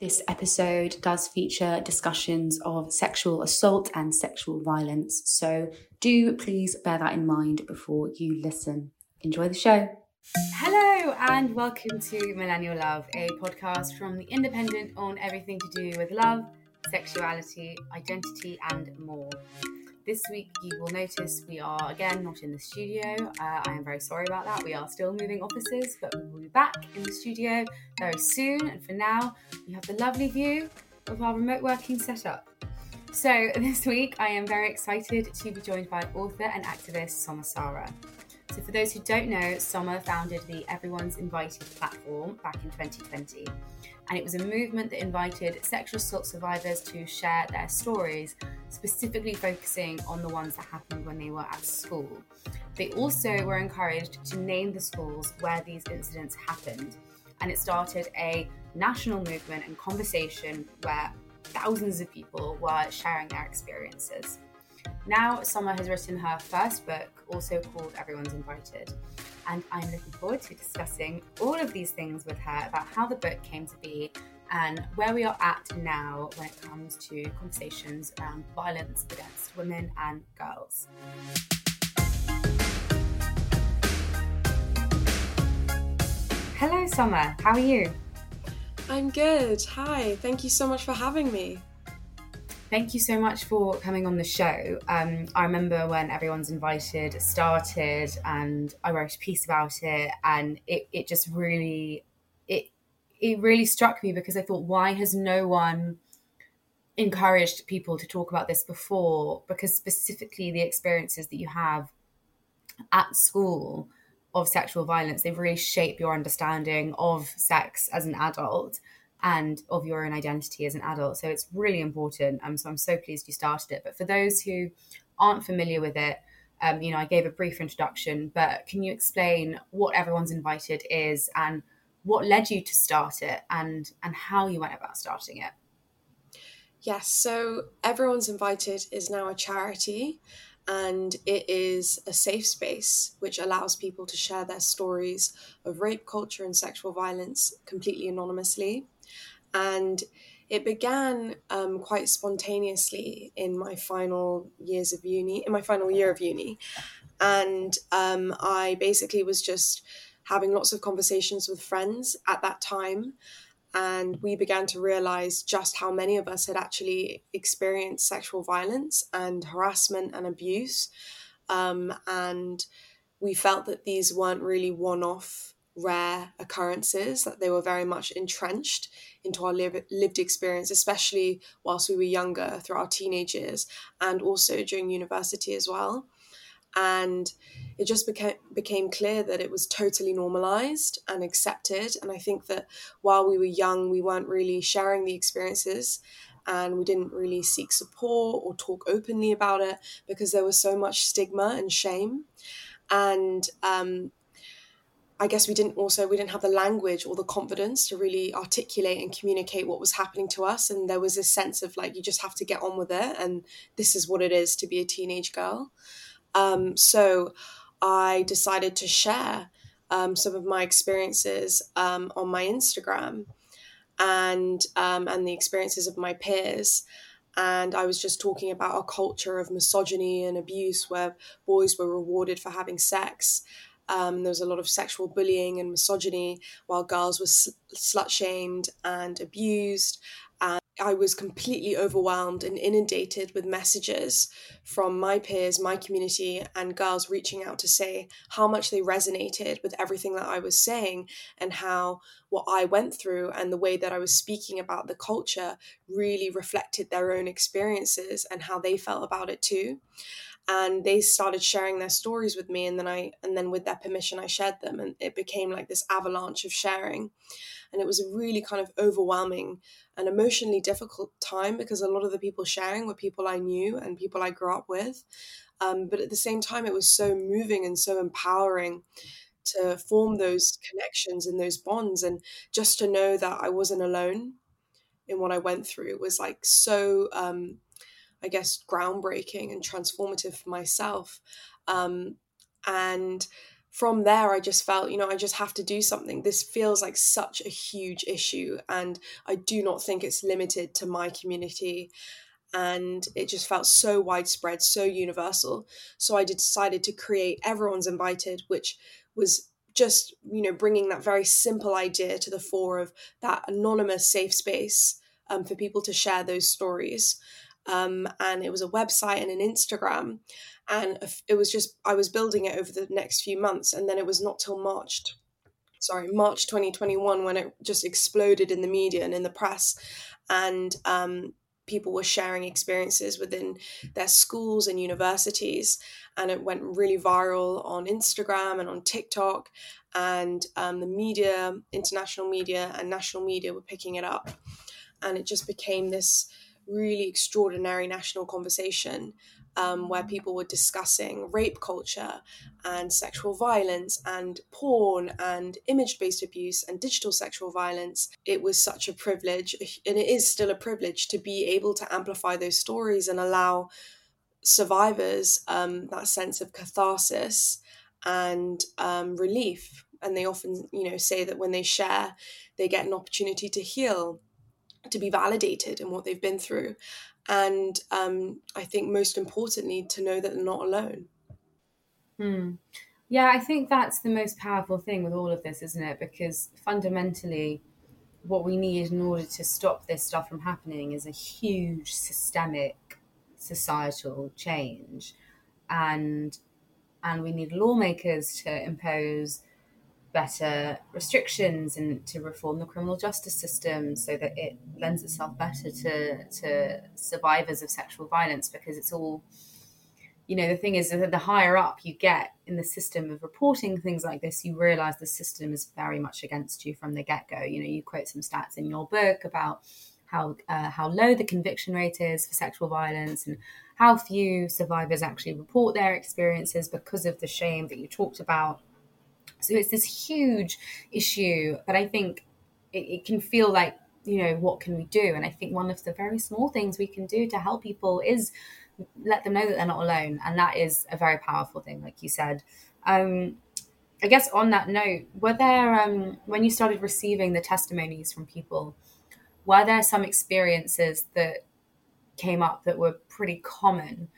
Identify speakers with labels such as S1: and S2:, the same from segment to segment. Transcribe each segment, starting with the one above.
S1: This episode does feature discussions of sexual assault and sexual violence, so do please bear that in mind before you listen. Enjoy the show. Hello, and welcome to Millennial Love, a podcast from The Independent on everything to do with love, sexuality, identity, and more. This week, you will notice we are again not in the studio. Uh, I am very sorry about that. We are still moving offices, but we will be back in the studio very soon. And for now, you have the lovely view of our remote working setup. So, this week, I am very excited to be joined by author and activist Soma Sara. So, for those who don't know, Soma founded the Everyone's Invited platform back in 2020 and it was a movement that invited sexual assault survivors to share their stories, specifically focusing on the ones that happened when they were at school. They also were encouraged to name the schools where these incidents happened, and it started a national movement and conversation where thousands of people were sharing their experiences. Now, Soma has written her first book, also called Everyone's Invited and I'm looking forward to discussing all of these things with her about how the book came to be and where we are at now when it comes to conversations around violence against women and girls. Hello, Soma. How are you?
S2: I'm good. Hi. Thank you so much for having me.
S1: Thank you so much for coming on the show. Um, I remember when everyone's invited started, and I wrote a piece about it, and it, it just really it it really struck me because I thought, why has no one encouraged people to talk about this before? Because specifically the experiences that you have at school of sexual violence, they really shape your understanding of sex as an adult and of your own identity as an adult. So it's really important. Um, so I'm so pleased you started it. But for those who aren't familiar with it, um, you know, I gave a brief introduction, but can you explain what Everyone's Invited is and what led you to start it and and how you went about starting it?
S2: Yes, so Everyone's Invited is now a charity and it is a safe space which allows people to share their stories of rape culture and sexual violence completely anonymously and it began um, quite spontaneously in my final years of uni, in my final year of uni. And um, I basically was just having lots of conversations with friends at that time. And we began to realize just how many of us had actually experienced sexual violence and harassment and abuse. Um, and we felt that these weren't really one off rare occurrences, that they were very much entrenched into our lived experience, especially whilst we were younger through our teenage years and also during university as well. And it just became became clear that it was totally normalized and accepted. And I think that while we were young, we weren't really sharing the experiences and we didn't really seek support or talk openly about it because there was so much stigma and shame. And um, I guess we didn't also we didn't have the language or the confidence to really articulate and communicate what was happening to us. And there was this sense of like you just have to get on with it. And this is what it is to be a teenage girl. Um, so I decided to share um, some of my experiences um, on my Instagram and um, and the experiences of my peers. And I was just talking about a culture of misogyny and abuse where boys were rewarded for having sex um, there was a lot of sexual bullying and misogyny, while girls were sl- slut shamed and abused. And I was completely overwhelmed and inundated with messages from my peers, my community, and girls reaching out to say how much they resonated with everything that I was saying and how what I went through and the way that I was speaking about the culture really reflected their own experiences and how they felt about it too. And they started sharing their stories with me and then i and then with their permission i shared them and it became like this avalanche of sharing. And it was a really kind of overwhelming and emotionally difficult time because a lot of the people sharing were people i knew and people i grew up with. Um, but at the same time it was so moving and so empowering to form those connections and those bonds and just to know that i wasn't alone in what i went through. Was like so um, I guess, groundbreaking and transformative for myself. Um, and from there, I just felt, you know, I just have to do something. This feels like such a huge issue, and I do not think it's limited to my community. And it just felt so widespread, so universal. So I decided to create Everyone's Invited, which was just, you know, bringing that very simple idea to the fore of that anonymous safe space um, for people to share those stories um, and it was a website and an Instagram. And it was just, I was building it over the next few months. And then it was not till March, sorry, March 2021 when it just exploded in the media and in the press. And um, people were sharing experiences within their schools and universities. And it went really viral on Instagram and on TikTok. And um, the media, international media and national media were picking it up. And it just became this really extraordinary national conversation um, where people were discussing rape culture and sexual violence and porn and image based abuse and digital sexual violence. It was such a privilege, and it is still a privilege, to be able to amplify those stories and allow survivors um, that sense of catharsis and um, relief. And they often, you know, say that when they share, they get an opportunity to heal to be validated in what they've been through. And um, I think most importantly, to know that they're not alone.
S1: Hmm. Yeah, I think that's the most powerful thing with all of this, isn't it? Because fundamentally, what we need in order to stop this stuff from happening is a huge systemic societal change. And and we need lawmakers to impose better restrictions and to reform the criminal justice system so that it lends itself better to to survivors of sexual violence because it's all you know the thing is that the higher up you get in the system of reporting things like this you realize the system is very much against you from the get-go. You know you quote some stats in your book about how uh, how low the conviction rate is for sexual violence and how few survivors actually report their experiences because of the shame that you talked about so it's this huge issue, but I think it, it can feel like, you know, what can we do? And I think one of the very small things we can do to help people is let them know that they're not alone. And that is a very powerful thing, like you said. Um, I guess on that note, were there, um, when you started receiving the testimonies from people, were there some experiences that came up that were pretty common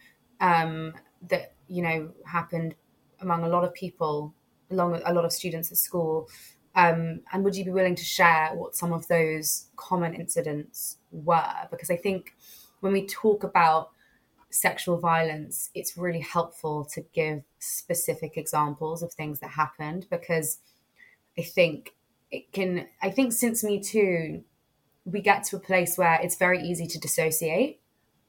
S1: um, that, you know, happened among a lot of people along with a lot of students at school. Um, and would you be willing to share what some of those common incidents were? Because I think when we talk about sexual violence, it's really helpful to give specific examples of things that happened because I think it can, I think since Me Too, we get to a place where it's very easy to dissociate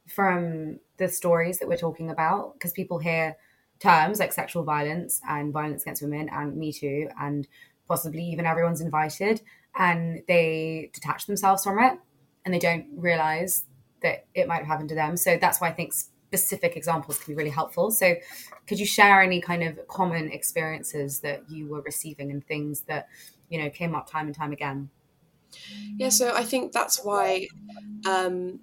S1: from the stories that we're talking about because people hear terms like sexual violence and violence against women and Me Too and possibly even everyone's invited and they detach themselves from it and they don't realize that it might have happened to them. So that's why I think specific examples can be really helpful. So could you share any kind of common experiences that you were receiving and things that, you know, came up time and time again?
S2: Yeah, so I think that's why um,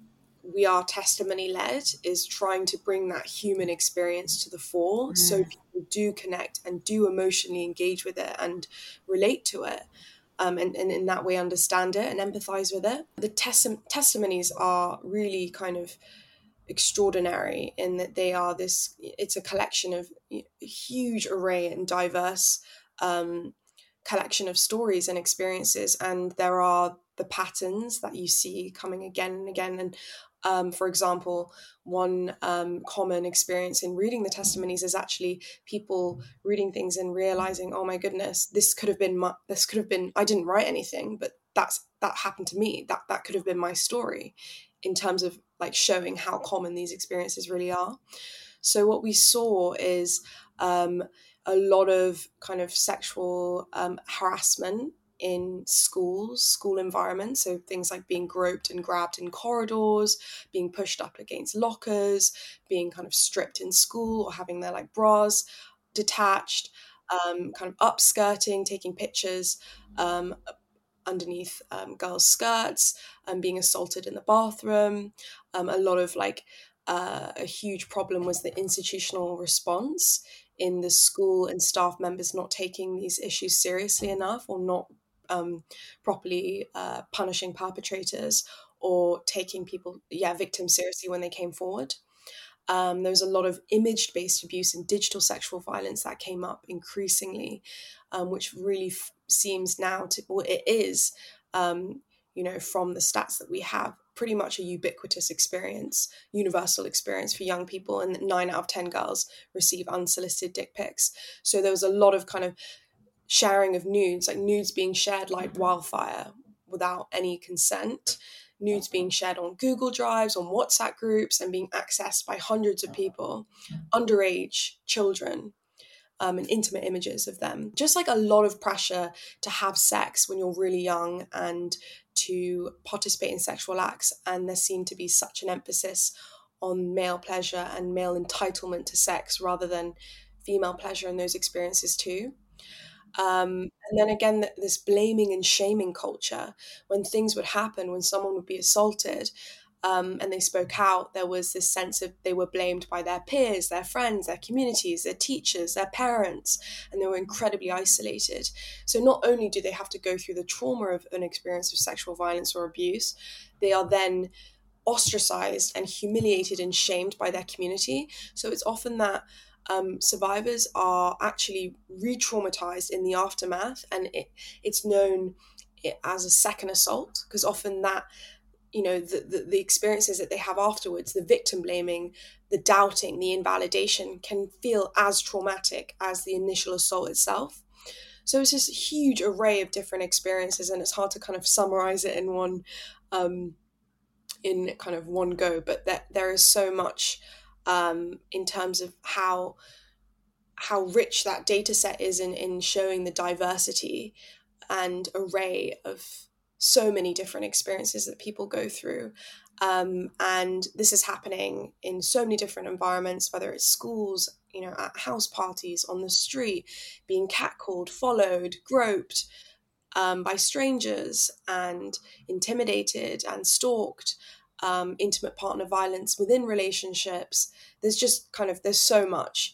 S2: we are testimony led is trying to bring that human experience to the fore mm. so people do connect and do emotionally engage with it and relate to it um, and, and in that way understand it and empathize with it the tes- testimonies are really kind of extraordinary in that they are this it's a collection of a huge array and diverse um, collection of stories and experiences and there are the patterns that you see coming again and again and um, for example, one um, common experience in reading the testimonies is actually people reading things and realizing, oh my goodness, this could have been my, this could have been I didn't write anything, but that's that happened to me. That that could have been my story, in terms of like showing how common these experiences really are. So what we saw is um, a lot of kind of sexual um, harassment in schools, school environments. So things like being groped and grabbed in corridors, being pushed up against lockers, being kind of stripped in school or having their like bras detached, um, kind of upskirting, taking pictures um, underneath um, girls' skirts, and being assaulted in the bathroom. Um, a lot of like uh, a huge problem was the institutional response in the school and staff members not taking these issues seriously enough or not um, properly uh, punishing perpetrators or taking people, yeah, victims seriously when they came forward. Um, there was a lot of image based abuse and digital sexual violence that came up increasingly, um, which really f- seems now to, well, it is, um, you know, from the stats that we have, pretty much a ubiquitous experience, universal experience for young people. And nine out of 10 girls receive unsolicited dick pics. So there was a lot of kind of sharing of nudes, like nudes being shared like wildfire without any consent, nudes being shared on Google Drives, on WhatsApp groups, and being accessed by hundreds of people, underage children. Um, and intimate images of them. Just like a lot of pressure to have sex when you're really young and to participate in sexual acts. And there seemed to be such an emphasis on male pleasure and male entitlement to sex rather than female pleasure in those experiences too. Um, and then again, this blaming and shaming culture. When things would happen, when someone would be assaulted, um, and they spoke out, there was this sense of they were blamed by their peers, their friends, their communities, their teachers, their parents, and they were incredibly isolated. So not only do they have to go through the trauma of an experience of sexual violence or abuse, they are then ostracized and humiliated and shamed by their community. So it's often that um, survivors are actually re traumatized in the aftermath, and it, it's known as a second assault because often that you know the, the, the experiences that they have afterwards the victim blaming the doubting the invalidation can feel as traumatic as the initial assault itself. So it's this huge array of different experiences and it's hard to kind of summarize it in one um, in kind of one go but that there is so much um, in terms of how how rich that data set is in, in showing the diversity and array of so many different experiences that people go through. Um, and this is happening in so many different environments, whether it's schools, you know, at house parties, on the street, being catcalled, followed, groped um, by strangers, and intimidated and stalked um, intimate partner violence within relationships. There's just kind of there's so much.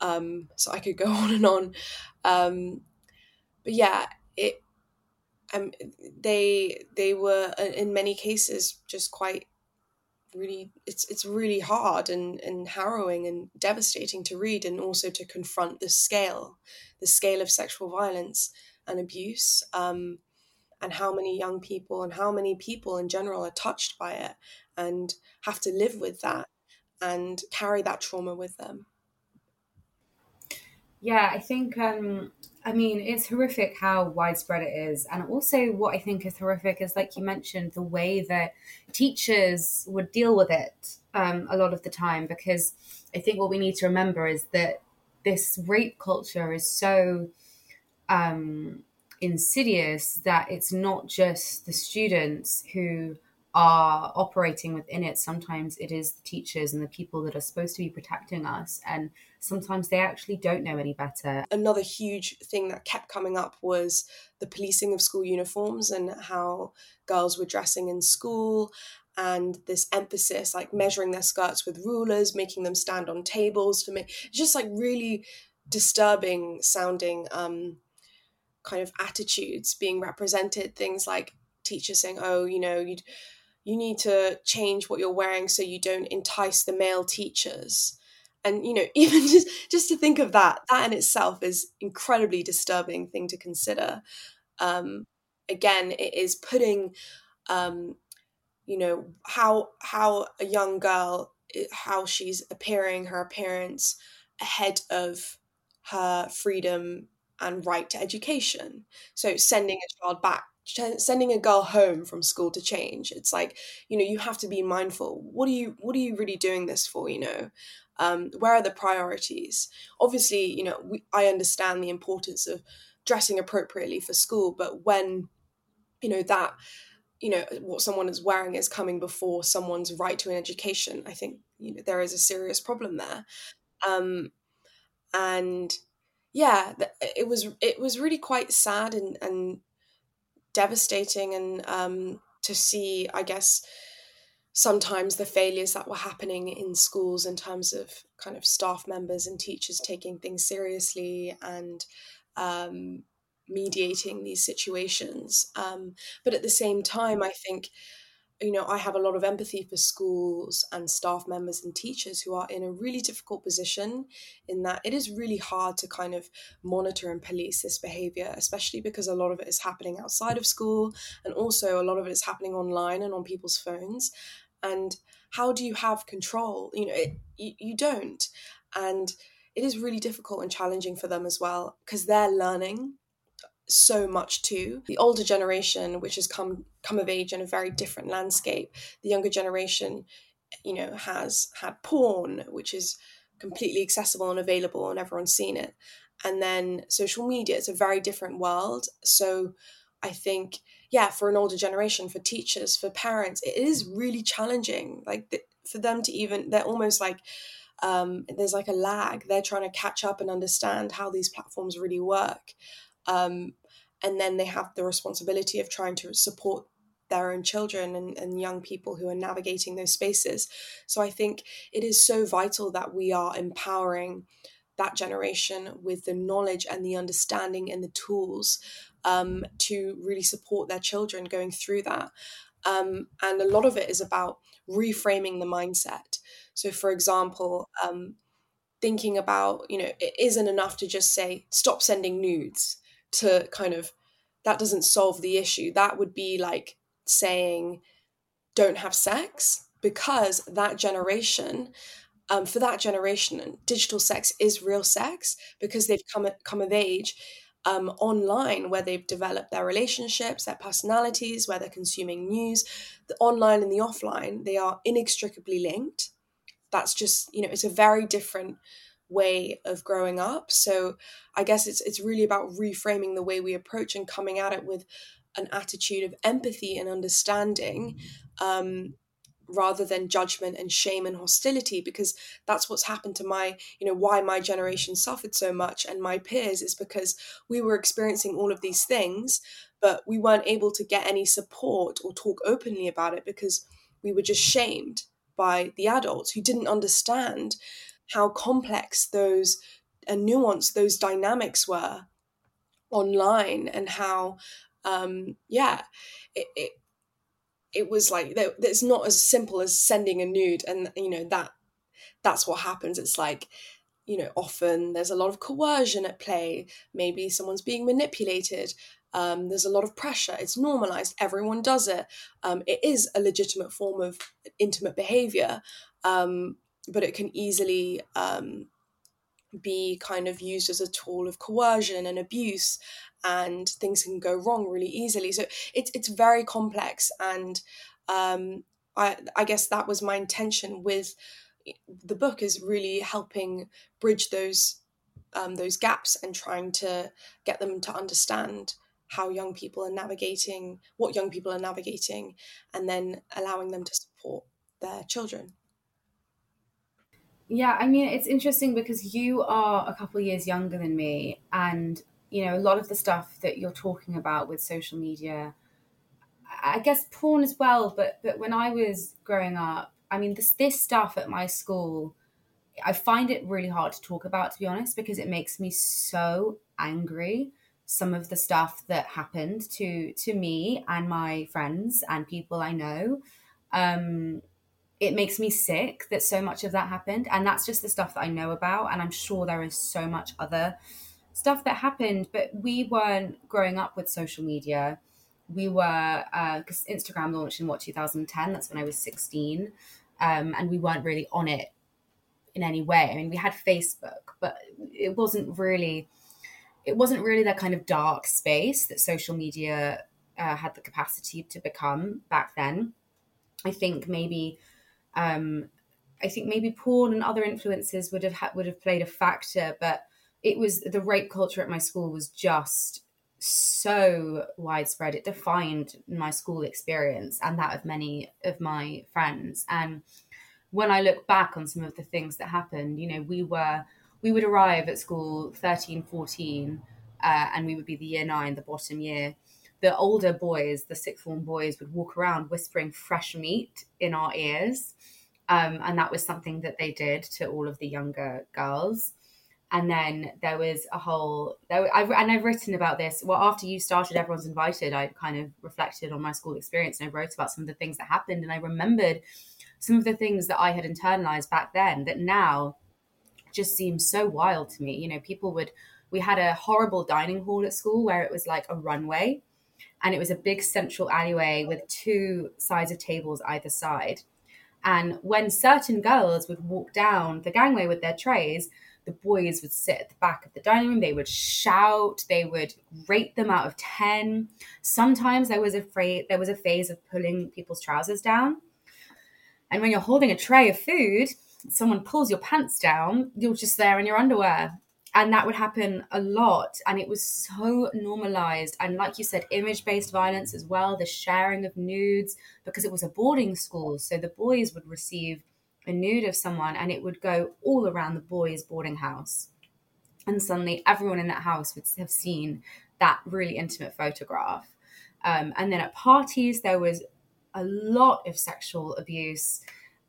S2: Um, so I could go on and on. Um, but yeah, it um, they they were uh, in many cases just quite really it's it's really hard and, and harrowing and devastating to read and also to confront the scale the scale of sexual violence and abuse um, and how many young people and how many people in general are touched by it and have to live with that and carry that trauma with them.
S1: Yeah, I think, um, I mean, it's horrific how widespread it is. And also, what I think is horrific is, like you mentioned, the way that teachers would deal with it um, a lot of the time. Because I think what we need to remember is that this rape culture is so um, insidious that it's not just the students who are operating within it. Sometimes it is the teachers and the people that are supposed to be protecting us. And sometimes they actually don't know any better.
S2: Another huge thing that kept coming up was the policing of school uniforms and how girls were dressing in school and this emphasis like measuring their skirts with rulers making them stand on tables to make just like really disturbing sounding um kind of attitudes being represented things like teachers saying oh you know you you need to change what you're wearing so you don't entice the male teachers. And you know even just just to think of that that in itself is incredibly disturbing thing to consider. Um again it is putting um you know how how a young girl how she's appearing her appearance ahead of her freedom and right to education. So sending a child back sending a girl home from school to change it's like you know you have to be mindful what are you what are you really doing this for you know? Um, where are the priorities? Obviously you know we, i understand the importance of dressing appropriately for school but when you know that you know what someone is wearing is coming before someone's right to an education i think you know there is a serious problem there. Um and yeah it was it was really quite sad and and devastating and um to see i guess sometimes the failures that were happening in schools in terms of kind of staff members and teachers taking things seriously and um mediating these situations. Um, but at the same time, I think, you know, I have a lot of empathy for schools and staff members and teachers who are in a really difficult position in that it is really hard to kind of monitor and police this behavior, especially because a lot of it is happening outside of school and also a lot of it is happening online and on people's phones. And how do you have control? You know, it, you, you don't. And it is really difficult and challenging for them as well because they're learning so much too. The older generation, which has come come of age in a very different landscape, the younger generation, you know, has had porn, which is completely accessible and available, and everyone's seen it. And then social media, it's a very different world. So I think, yeah, for an older generation, for teachers, for parents, it is really challenging. Like for them to even, they're almost like, um, there's like a lag. They're trying to catch up and understand how these platforms really work. Um, and then they have the responsibility of trying to support their own children and, and young people who are navigating those spaces. So I think it is so vital that we are empowering that generation with the knowledge and the understanding and the tools um, to really support their children going through that. Um, and a lot of it is about reframing the mindset. So, for example, um, thinking about, you know, it isn't enough to just say, stop sending nudes to kind of that doesn't solve the issue. That would be like saying don't have sex because that generation um, for that generation digital sex is real sex because they've come come of age um, online where they've developed their relationships their personalities where they're consuming news. The online and the offline they are inextricably linked. That's just you know it's a very different way of growing up. So I guess it's it's really about reframing the way we approach and coming at it with an attitude of empathy and understanding um, rather than judgment and shame and hostility because that's what's happened to my you know why my generation suffered so much and my peers is because we were experiencing all of these things but we weren't able to get any support or talk openly about it because we were just shamed by the adults who didn't understand how complex those and nuanced those dynamics were online and how um yeah it, it it was like it's not as simple as sending a nude and you know that that's what happens. It's like you know often there's a lot of coercion at play. Maybe someone's being manipulated. Um, there's a lot of pressure. It's normalized. Everyone does it. Um, it is a legitimate form of intimate behavior. Um, but it can easily um, be kind of used as a tool of coercion and abuse and things can go wrong really easily. So it's it's very complex and um, I, I guess that was my intention with the book is really helping bridge those um, those gaps and trying to get them to understand how young people are navigating what young people are navigating and then allowing them to support their children
S1: yeah, I mean, it's interesting because you are a couple years younger than me, and you know, a lot of the stuff that you're talking about with social media, I guess porn as well. But but when I was growing up, I mean, this this stuff at my school, I find it really hard to talk about, to be honest, because it makes me so angry. Some of the stuff that happened to to me and my friends and people I know. Um, it makes me sick that so much of that happened. And that's just the stuff that I know about. And I'm sure there is so much other stuff that happened, but we weren't growing up with social media. We were, because uh, Instagram launched in what, 2010? That's when I was 16. Um, and we weren't really on it in any way. I mean, we had Facebook, but it wasn't really, it wasn't really that kind of dark space that social media uh, had the capacity to become back then. I think maybe um, I think maybe porn and other influences would have ha- would have played a factor, but it was the rape culture at my school was just so widespread. It defined my school experience and that of many of my friends. And when I look back on some of the things that happened, you know, we were we would arrive at school 13, 14, uh, and we would be the year nine, the bottom year. The older boys, the sixth form boys, would walk around whispering fresh meat in our ears. Um, and that was something that they did to all of the younger girls and then there was a whole there, I've, and I've written about this. Well, after you started, everyone's invited. I kind of reflected on my school experience and I wrote about some of the things that happened, and I remembered some of the things that I had internalized back then that now just seems so wild to me. You know, people would we had a horrible dining hall at school where it was like a runway, and it was a big central alleyway with two sides of tables either side. And when certain girls would walk down the gangway with their trays, the boys would sit at the back of the dining room. They would shout. They would rate them out of ten. Sometimes there was a fra- there was a phase of pulling people's trousers down. And when you're holding a tray of food, someone pulls your pants down. You're just there in your underwear, and that would happen a lot. And it was so normalized. And like you said, image based violence as well. The sharing of nudes because it was a boarding school, so the boys would receive a nude of someone and it would go all around the boys' boarding house. And suddenly everyone in that house would have seen that really intimate photograph. Um, and then at parties, there was a lot of sexual abuse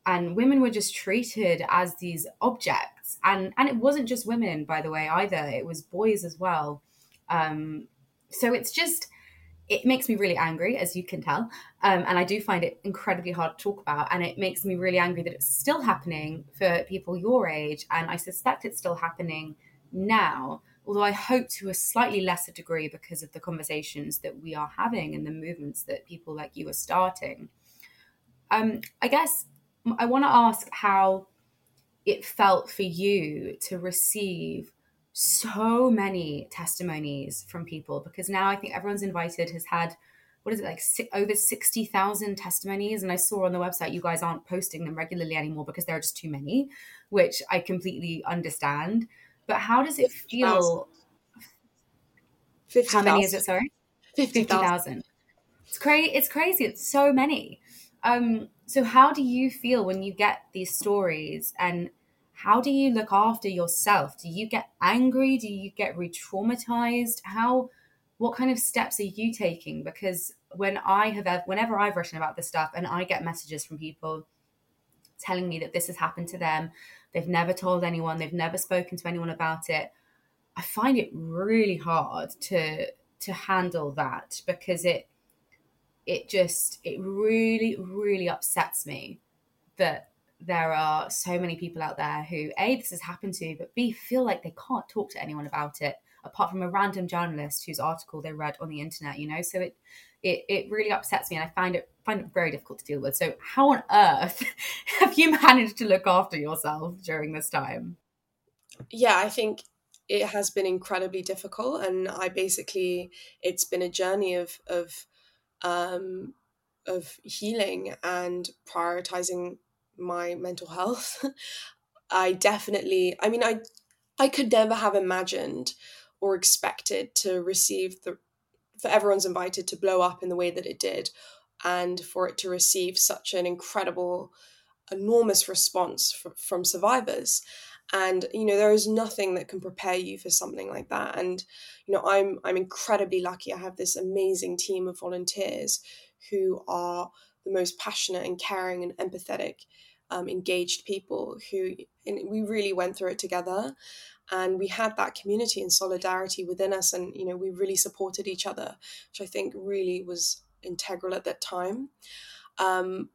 S1: and women were just treated as these objects and and it wasn't just women by the way either it was boys as well um, so it's just it makes me really angry, as you can tell. Um, and I do find it incredibly hard to talk about. And it makes me really angry that it's still happening for people your age. And I suspect it's still happening now, although I hope to a slightly lesser degree because of the conversations that we are having and the movements that people like you are starting. Um, I guess I want to ask how it felt for you to receive so many testimonies from people because now I think everyone's invited has had what is it like over 60,000 testimonies and I saw on the website you guys aren't posting them regularly anymore because there are just too many which I completely understand. But how does it feel?
S2: 50,
S1: how many is it sorry?
S2: 50,000
S1: 50, it's crazy it's crazy. It's so many. Um so how do you feel when you get these stories and how do you look after yourself? Do you get angry? Do you get re traumatized? How, what kind of steps are you taking? Because when I have, whenever I've written about this stuff and I get messages from people telling me that this has happened to them, they've never told anyone, they've never spoken to anyone about it, I find it really hard to to handle that because it it just it really really upsets me that there are so many people out there who a this has happened to but b feel like they can't talk to anyone about it apart from a random journalist whose article they read on the internet you know? So it it, it really upsets me and i find it find it very difficult to deal with. So how on earth have you managed to look after yourself during this time?
S2: Yeah i think it has been incredibly difficult and i basically it's been a journey of of um of healing and prioritizing my mental health. I definitely, I mean, I, I could never have imagined or expected to receive the, for everyone's invited to blow up in the way that it did, and for it to receive such an incredible, enormous response f- from survivors. And you know, there is nothing that can prepare you for something like that. And you know, I'm I'm incredibly lucky. I have this amazing team of volunteers who are the most passionate and caring and empathetic um, engaged people who we really went through it together and we had that community and solidarity within us and you know we really supported each other which i think really was integral at that time um,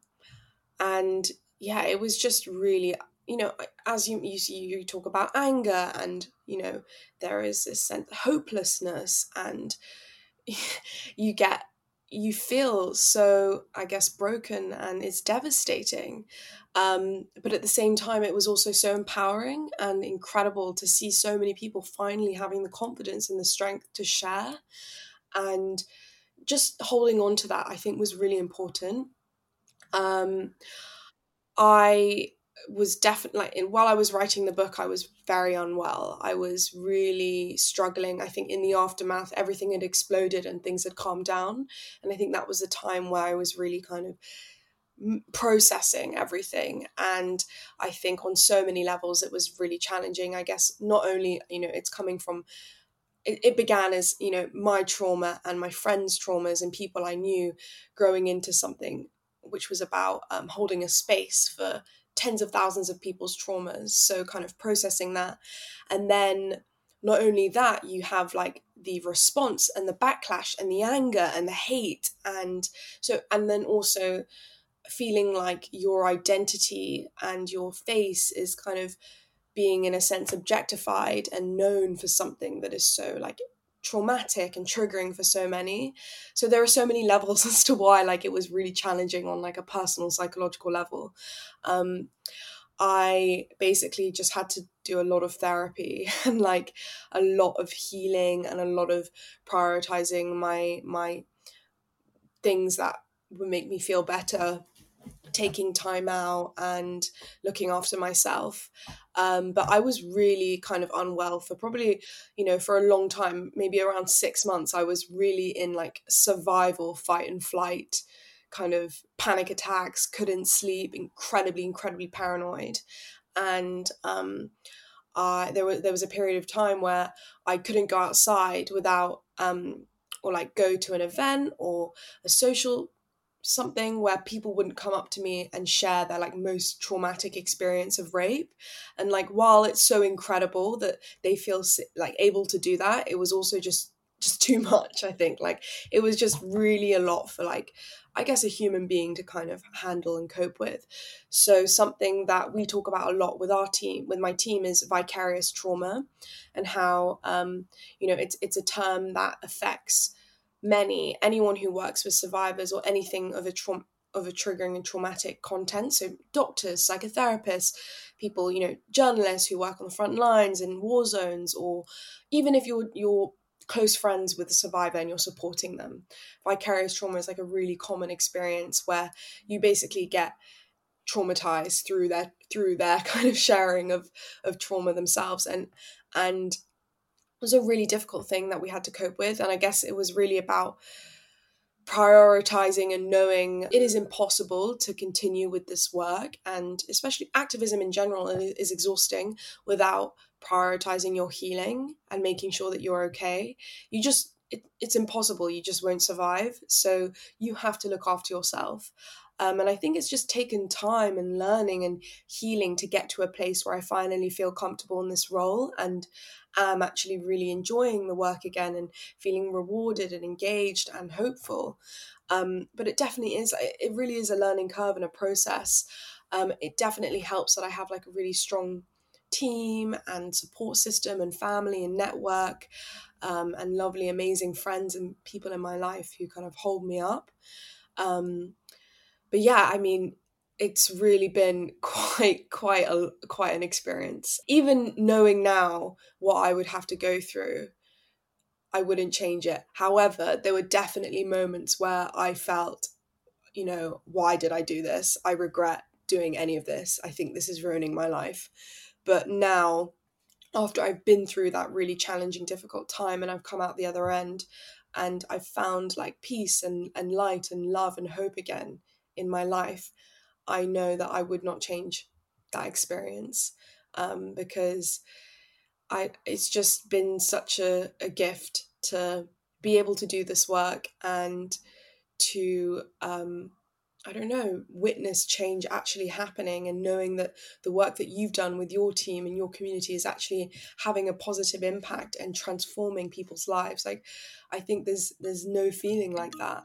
S2: and yeah it was just really you know as you, you you talk about anger and you know there is this sense of hopelessness and you get you feel so i guess broken and it's devastating um, but at the same time it was also so empowering and incredible to see so many people finally having the confidence and the strength to share and just holding on to that, I think, was really important. Um, I was definitely like while I was writing the book, I was very unwell. I was really struggling. I think in the aftermath, everything had exploded and things had calmed down, and I think that was a time where I was really kind of processing everything and i think on so many levels it was really challenging i guess not only you know it's coming from it, it began as you know my trauma and my friends traumas and people i knew growing into something which was about um, holding a space for tens of thousands of people's traumas so kind of processing that. And then not only that you have like the response and the backlash and the anger and the hate and so and then also feeling like your identity and your face is kind of being in a sense objectified and known for something that is so like traumatic and triggering for so many. So there are so many levels as to why like it was really challenging on like a personal psychological level. Um i basically just had to do a lot of therapy and like a lot of healing and a lot of prioritizing my my things that would make me feel better taking time out and looking after myself. Um, but I was really kind of unwell for probably, you know, for a long time, maybe around six months. I was really in like survival, fight and flight kind of panic attacks, couldn't sleep, incredibly, incredibly paranoid. And um, uh, there was there was a period of time where I couldn't go outside without um, or like go to an event or a social something where people wouldn't come up to me and share their like most traumatic experience of rape. And like while it's so incredible that they feel like able to do that it was also just just too much i think. Like it was just really a lot for like i guess a human being to kind of handle and cope with. So something that we talk about a lot with our team with my team is vicarious trauma and how um you know it's it's a term that affects many anyone who works with survivors or anything of a trauma of a triggering and traumatic content. So doctors psychotherapists people you know journalists who work on the front lines in war zones or even if you're you're close friends with a survivor and you're supporting them. Vicarious trauma is like a really common experience where you basically get traumatized through their through their kind of sharing of of trauma themselves. And and was a really difficult thing that we had to cope with. And I guess it was really about prioritizing and knowing it is impossible to continue with this work and especially activism in general is exhausting without prioritizing your healing and making sure that you're okay. You just it, it's impossible. You just won't survive. So you have to look after yourself um, and I think it's just taken time and learning and healing to get to a place where I finally feel comfortable in this role and am actually really enjoying the work again and feeling rewarded and engaged and hopeful. Um, but it definitely is, it really is a learning curve and a process. Um, it definitely helps that I have like a really strong team and support system and family and network um, and lovely, amazing friends and people in my life who kind of hold me up. Um, but yeah, I mean, it's really been quite quite a quite an experience. Even knowing now what I would have to go through, I wouldn't change it. However, there were definitely moments where I felt, you know, why did I do this? I regret doing any of this. I think this is ruining my life. But now after I've been through that really challenging difficult time and I've come out the other end and I've found like peace and and light and love and hope again in my life, I know that I would not change that experience um, because I it's just been such a, a gift to be able to do this work and to um, I don't know, witness change actually happening and knowing that the work that you've done with your team and your community is actually having a positive impact and transforming people's lives. Like I think there's there's no feeling like that.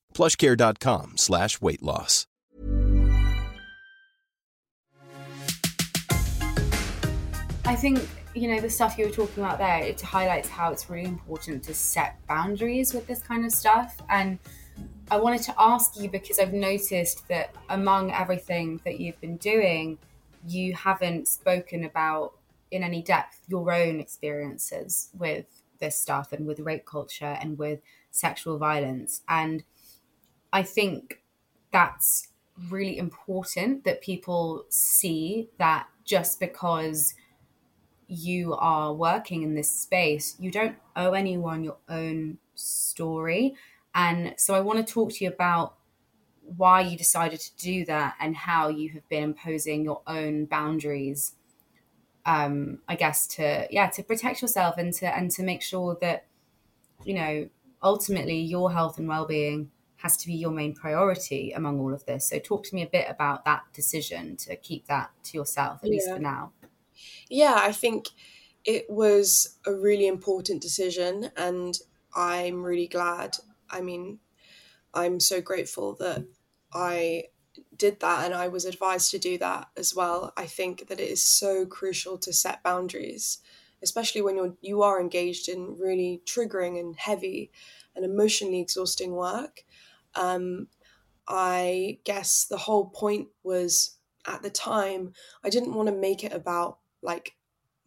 S3: plushcare.com slash weight loss.
S1: I think, you know, the stuff you were talking about there, it highlights how it's really important to set boundaries with this kind of stuff. And I wanted to ask you because I've noticed that among everything that you've been doing, you haven't spoken about in any depth your own experiences with this stuff and with rape culture and with sexual violence. And I think that's really important that people see that just because you are working in this space, you don't owe anyone your own story. And so I want to talk to you about why you decided to do that and how you have been imposing your own boundaries um i guess to yeah to protect yourself and to and to make sure that you know ultimately your health and well-being has to be your main priority among all of this so talk to me a bit about that decision to keep that to yourself at yeah. least for now
S2: yeah i think it was a really important decision and i'm really glad i mean i'm so grateful that i did that and I was advised to do that as well. I think that it is so crucial to set boundaries, especially when you're you are engaged in really triggering and heavy and emotionally exhausting work. Um, I guess the whole point was at the time I didn't want to make it about like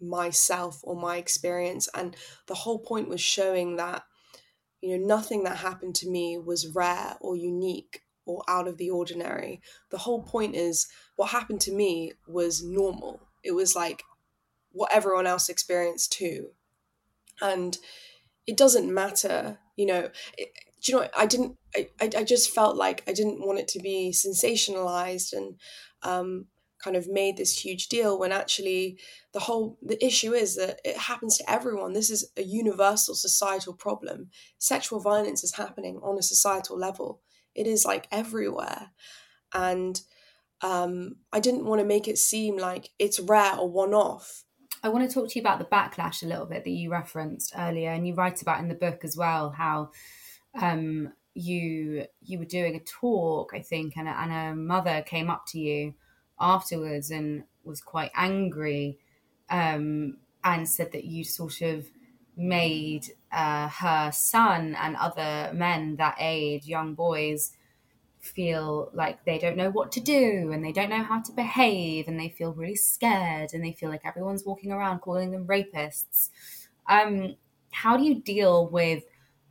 S2: myself or my experience and the whole point was showing that you know nothing that happened to me was rare or unique or out of the ordinary. The whole point is what happened to me was normal. It was like what everyone else experienced too. And it doesn't matter, you know. It, do you know? I didn't. I, I just felt like I didn't want it to be sensationalized and um, kind of made this huge deal when actually the whole the issue is that it happens to everyone this is a universal societal problem sexual violence is happening on a societal level it is like everywhere. And um, I didn't want to make it seem like it's rare or one off.
S1: I want to talk to you about the backlash a little bit that you referenced earlier, and you write about in the book as well how um, you you were doing a talk, I think, and a, and a mother came up to you afterwards and was quite angry um, and said that you sort of made uh, her son and other men that age, young boys, feel like they don't know what to do and they don't know how to behave and they feel really scared and they feel like everyone's walking around calling them rapists. Um, how do you deal with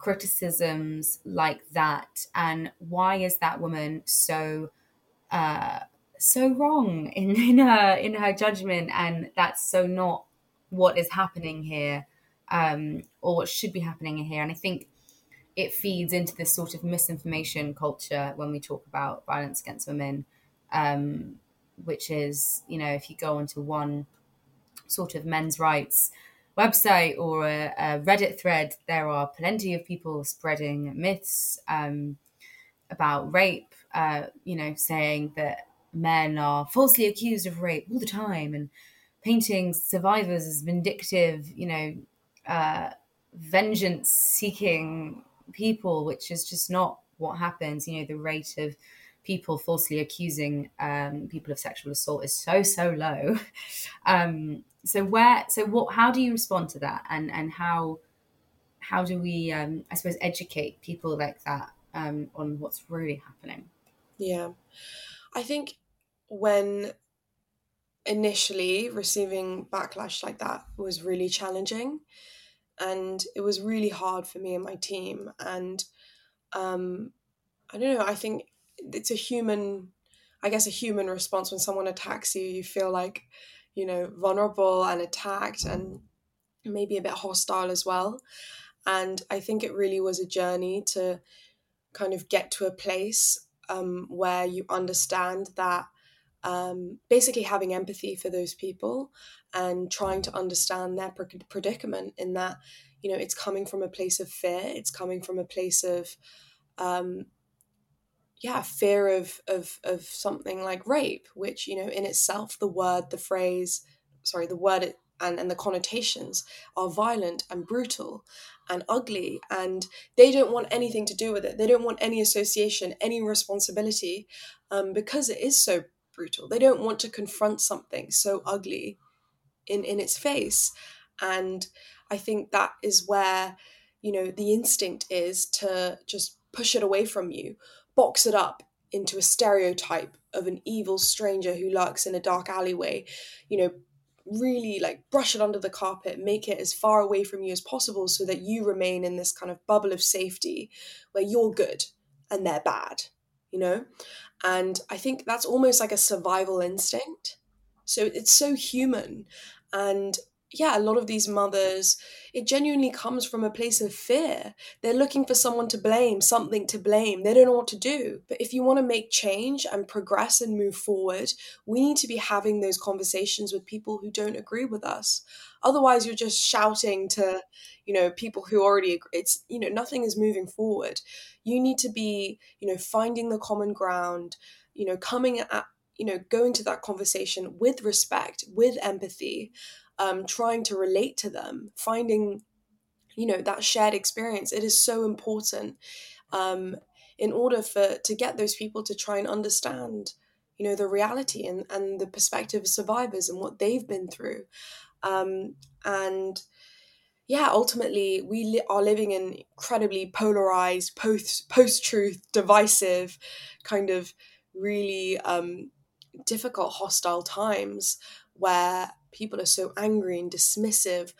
S1: criticisms like that and why is that woman so uh, so wrong in, in her in her judgment and that's so not what is happening here um, or what should be happening here. And I think it feeds into this sort of misinformation culture when we talk about violence against women, um, which is, you know, if you go onto one sort of men's rights website or a, a Reddit thread, there are plenty of people spreading myths um, about rape, uh, you know, saying that men are falsely accused of rape all the time and painting survivors as vindictive, you know, uh, vengeance seeking people, which is just not what happens. You know, the rate of people falsely accusing um, people of sexual assault is so so low. um, so where so what? How do you respond to that? And and how how do we um, I suppose educate people like that um, on what's really happening?
S2: Yeah, I think when initially receiving backlash like that was really challenging and it was really hard for me and my team and um, i don't know i think it's a human i guess a human response when someone attacks you. You feel like you know vulnerable and attacked and maybe a bit hostile as well. And I think it really was a journey to kind of get to a place um, where you understand that um, basically having empathy for those people and trying to understand their predicament in that you know it's coming from a place of fear. It's coming from a place of um, yeah fear of of of something like rape which you know in itself the word the phrase sorry the word and, and the connotations are violent and brutal and ugly and they don't want anything to do with it. They don't want any association any responsibility um, because it is so brutal. They don't want to confront something so ugly in in its face. And i think that is where you know the instinct is to just push it away from you box it up into a stereotype of an evil stranger who lurks in a dark alleyway. You know really like brush it under the carpet make it as far away from you as possible so that you remain in this kind of bubble of safety where you're good and they're bad you know? And i think that's almost like a survival instinct. So it's so human. And yeah, a lot of these mothers, it genuinely comes from a place of fear. They're looking for someone to blame, something to blame. They don't know what to do. But if you want to make change and progress and move forward, we need to be having those conversations with people who don't agree with us. Otherwise, you're just shouting to, you know, people who already agree. It's, you know, nothing is moving forward. You need to be, you know, finding the common ground, you know, coming at you know going to that conversation with respect with empathy um, trying to relate to them finding you know that shared experience it is so important um, in order for to get those people to try and understand you know the reality and, and the perspective of survivors and what they've been through. Um, and yeah ultimately we li- are living in incredibly polarized post post truth divisive kind of really um, difficult, hostile times where people are so angry and dismissive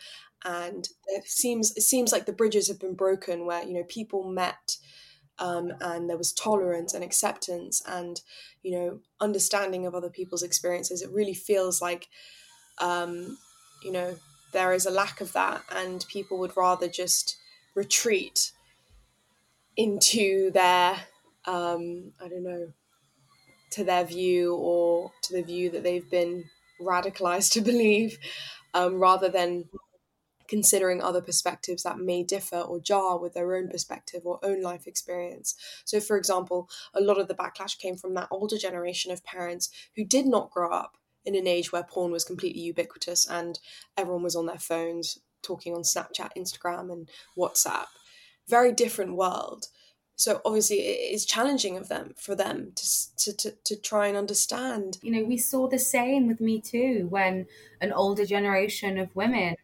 S2: and it seems it seems like the bridges have been broken where you know people met um, and there was tolerance and acceptance and you know understanding of other people's experiences. It really feels like um, you know there is a lack of that and people would rather just retreat into their um, i don't know to their view or to the view that they've been radicalized to believe, um, rather than considering other perspectives that may differ or jar with their own perspective or own life experience. So, for example, a lot of the backlash came from that older generation of parents who did not grow up in an age where porn was completely ubiquitous and everyone was on their phones talking on Snapchat, Instagram, and WhatsApp. Very different world so obviously it is challenging of them for them to, to, to, to, try and understand.
S1: You know we saw the same with me too when an older generation of women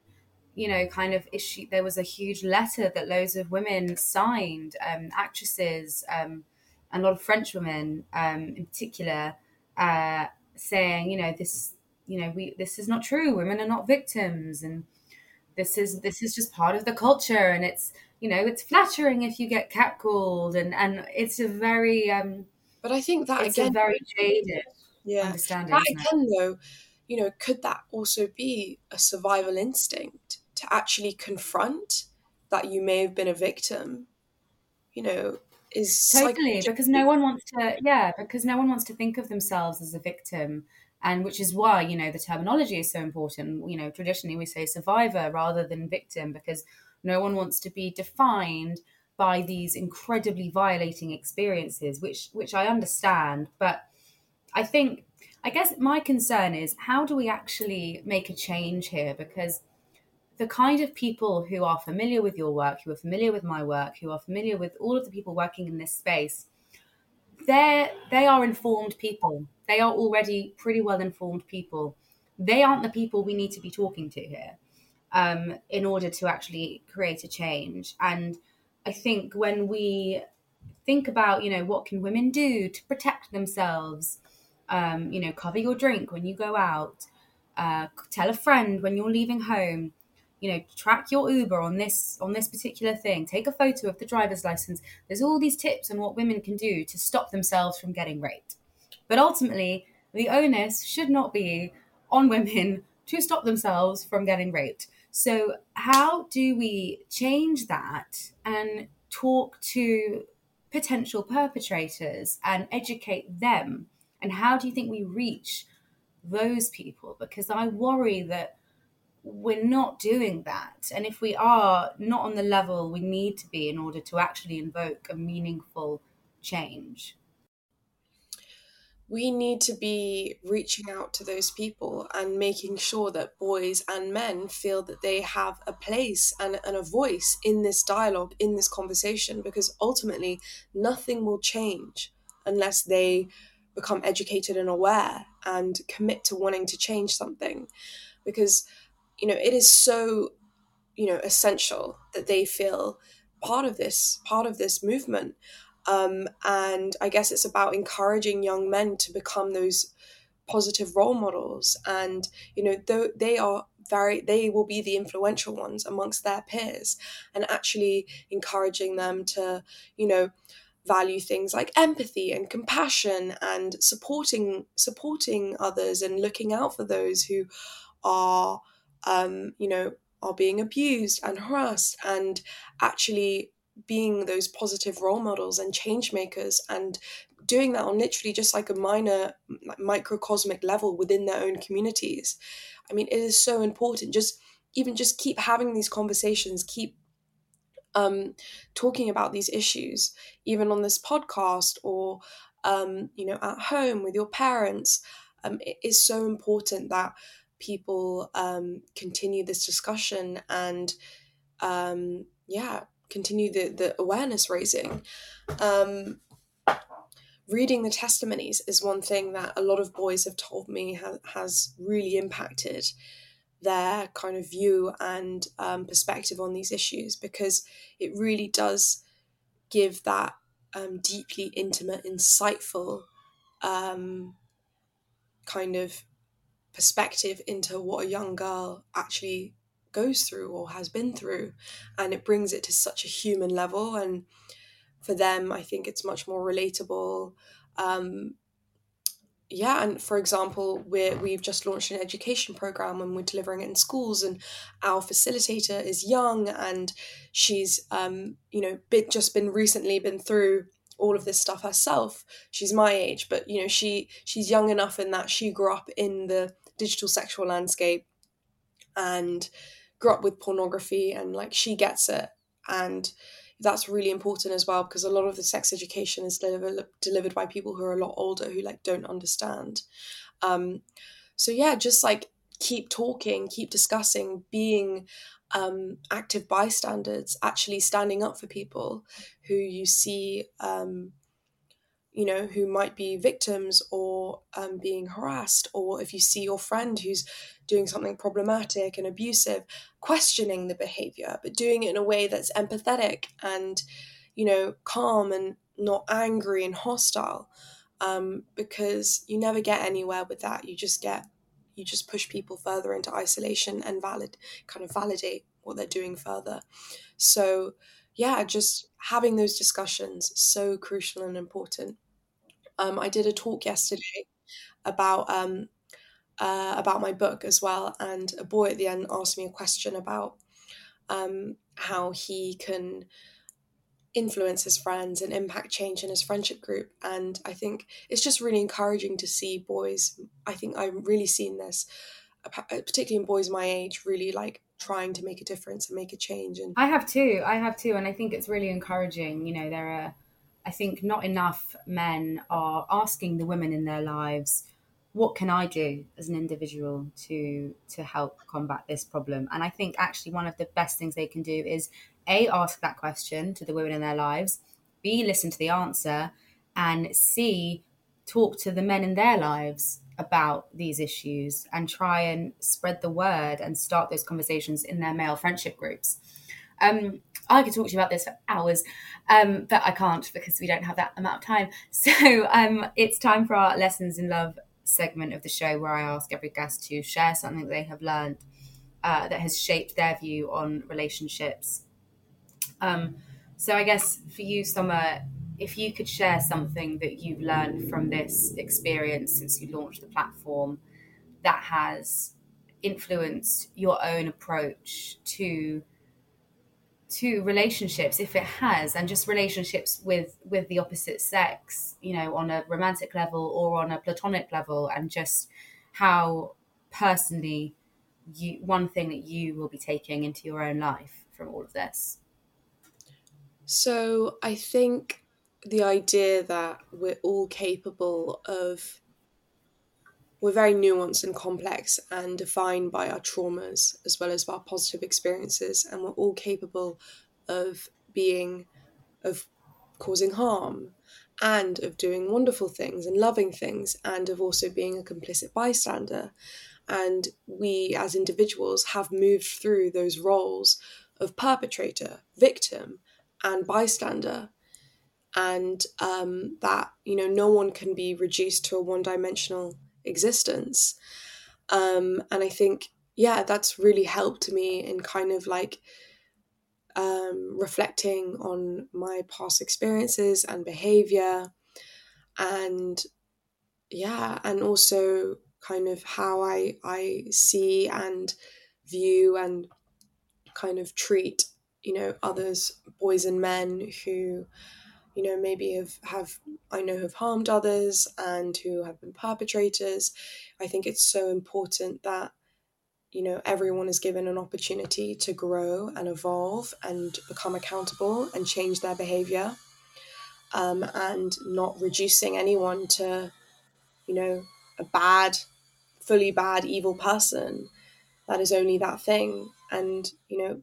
S1: you know kind of issue there was a huge letter that loads of women signed um, actresses um, and a lot of french women um, in particular uh, saying you know this you know we this is not true. Women are not victims and this is this is just part of the culture and it's you know it's flattering if you get catcalled and and it's a very um
S2: but i think that
S1: it's
S2: again
S1: a very jaded yeah. understanding
S2: that again though you know could that also be a survival instinct to actually confront that you may have been a victim? You know is
S1: totally because no one wants to yeah because no one wants to think of themselves as a victim and which is why you know the terminology is so important. You know traditionally we say survivor rather than victim because no one wants to be defined by these incredibly violating experiences, which which I understand, but I think I guess my concern is how do we actually make a change here? Because the kind of people who are familiar with your work, who are familiar with my work, who are familiar with all of the people working in this space, they they are informed people. They are already pretty well informed people. They aren't the people we need to be talking to here um, in order to actually create a change. And I think when we think about, you know, what can women do to protect themselves, um, you know, cover your drink when you go out, uh, tell a friend when you're leaving home, you know, track your Uber on this on this particular thing, take a photo of the driver's license. There's all these tips on what women can do to stop themselves from getting raped. But ultimately, the onus should not be on women to stop themselves from getting raped So, how do we change that and talk to potential perpetrators and educate them? And how do you think we reach those people? Because I worry that we're not doing that. And if we are not on the level we need to be in order to actually invoke a meaningful change,
S2: we need to be reaching out to those people and making sure that boys and men feel that they have a place and, and a voice in this dialogue, in this conversation, because ultimately nothing will change unless they become educated and aware and commit to wanting to change something. Because, you know, it is so, you know, essential that they feel part of this, part of this movement. Um, and I guess it's about encouraging young men to become those positive role models. And, you know, though they are very, they will be the influential ones amongst their peers and actually encouraging them to, you know, value things like empathy and compassion and supporting supporting others and looking out for those who are um, you know are being abused and harassed and actually being those positive role models and change makers and doing that on literally just like a minor microcosmic level within their own communities. I mean it is so important. Just even just keep having these conversations keep um, talking about these issues even on this podcast or um, you know at home with your parents. Um, it is so important that people um, continue this discussion and um, yeah continue the, the awareness raising. Um, reading the testimonies is one thing that a lot of boys have told me ha- has really impacted their kind of view and um, perspective on these issues because it really does give that um, deeply intimate, insightful um, kind of perspective into what a young girl actually goes through or has been through and it brings it to such a human level. And for them i think it's much more relatable. Um, yeah and for example we we've just launched an education program and we're delivering it in schools and our facilitator is young and she's um, you know just been recently been through all of this stuff herself. She's my age but you know she she's young enough in that she grew up in the digital sexual landscape. And grew up with pornography and like she gets it. And that's really important as well because a lot of the sex education is delivered delivered by people who are a lot older who like don't understand. Um so yeah just like keep talking keep discussing being um active bystanders actually standing up for people who you see um you know, who might be victims or um, being harassed, or if you see your friend who's doing something problematic and abusive, questioning the behavior, but doing it in a way that's empathetic and, you know, calm and not angry and hostile. Um, because you never get anywhere with that. You just get, you just push people further into isolation and valid, kind of validate what they're doing further. So, yeah, just having those discussions so crucial and important. Um, I did a talk yesterday about um, uh, about my book as well, and a boy at the end asked me a question about um, how he can influence his friends and impact change in his friendship group. And I think it's just really encouraging to see boys. I think I've really seen this, particularly in boys my age, really like trying to make a difference and make a change and
S1: i have too i have too and i think it's really encouraging you know there are i think not enough men are asking the women in their lives what can i do as an individual to to help combat this problem? And i think actually one of the best things they can do is a ask that question to the women in their lives b listen to the answer and c talk to the men in their lives about these issues and try and spread the word and start those conversations in their male friendship groups. Um, I could talk to you about this for hours, um, but I can't because we don't have that amount of time. So um, it's time for our lessons in love segment of the show where I ask every guest to share something they have learned uh, that has shaped their view on relationships. Um, so I guess for you, Soma, if you could share something that you've learned from this experience since you launched the platform that has influenced your own approach to to relationships if it has and just relationships with with the opposite sex you know on a romantic level or on a platonic level and just how personally you one thing that you will be taking into your own life from all of this?
S2: So i think the idea that we're all capable of we're very nuanced and complex and defined by our traumas as well as our positive experiences and we're all capable of being of causing harm and of doing wonderful things and loving things and of also being a complicit bystander. And we as individuals have moved through those roles of perpetrator victim and bystander and um, that you know no one can be reduced to a one-dimensional existence. Um, and I think, yeah, that's really helped me in kind of like um, reflecting on my past experiences and behavior. And yeah, and also kind of how I, I see and view and kind of treat, you know, others, boys and men who you know maybe have have i know have harmed others and who have been perpetrators. I think it's so important that you know everyone is given an opportunity to grow and evolve and become accountable and change their behavior um, and not reducing anyone to you know a bad fully bad evil person. That is only that thing. And you know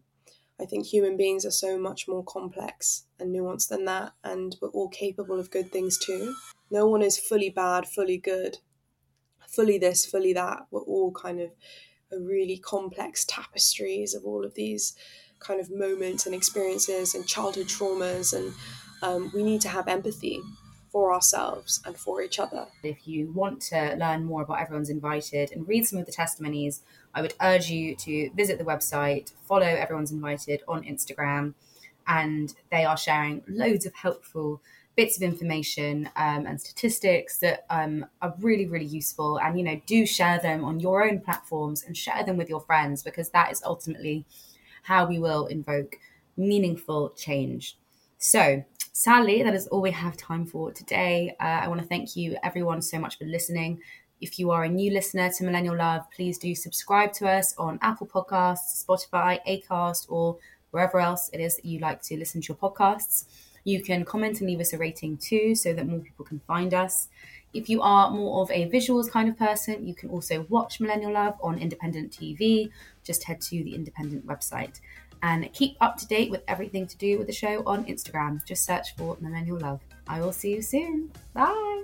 S2: I think human beings are so much more complex and nuanced than that, and we're all capable of good things too. No one is fully bad, fully good, fully this, fully that. We're all kind of a really complex tapestries of all of these kind of moments and experiences and childhood traumas, and um, we need to have empathy for ourselves and for each other.
S1: If you want to learn more about Everyone's Invited and read some of the testimonies, I would urge you to visit the website, follow Everyone's Invited on Instagram, and they are sharing loads of helpful bits of information um, and statistics that um, are really really useful and you know do share them on your own platforms and share them with your friends because that is ultimately how we will invoke meaningful change so sadly, that is all we have time for today. Uh, I want to thank you, everyone, so much for listening. If you are a new listener to Millennial Love, please do subscribe to us on Apple Podcasts, Spotify, Acast, or wherever else it is that you like to listen to your podcasts. You can comment and leave us a rating too so that more people can find us. If you are more of a visuals kind of person, you can also watch Millennial Love on independent TV. Just head to the independent website and keep up to date with everything to do with the show on Instagram. Just search for Millennial Love. I will see you soon. Bye.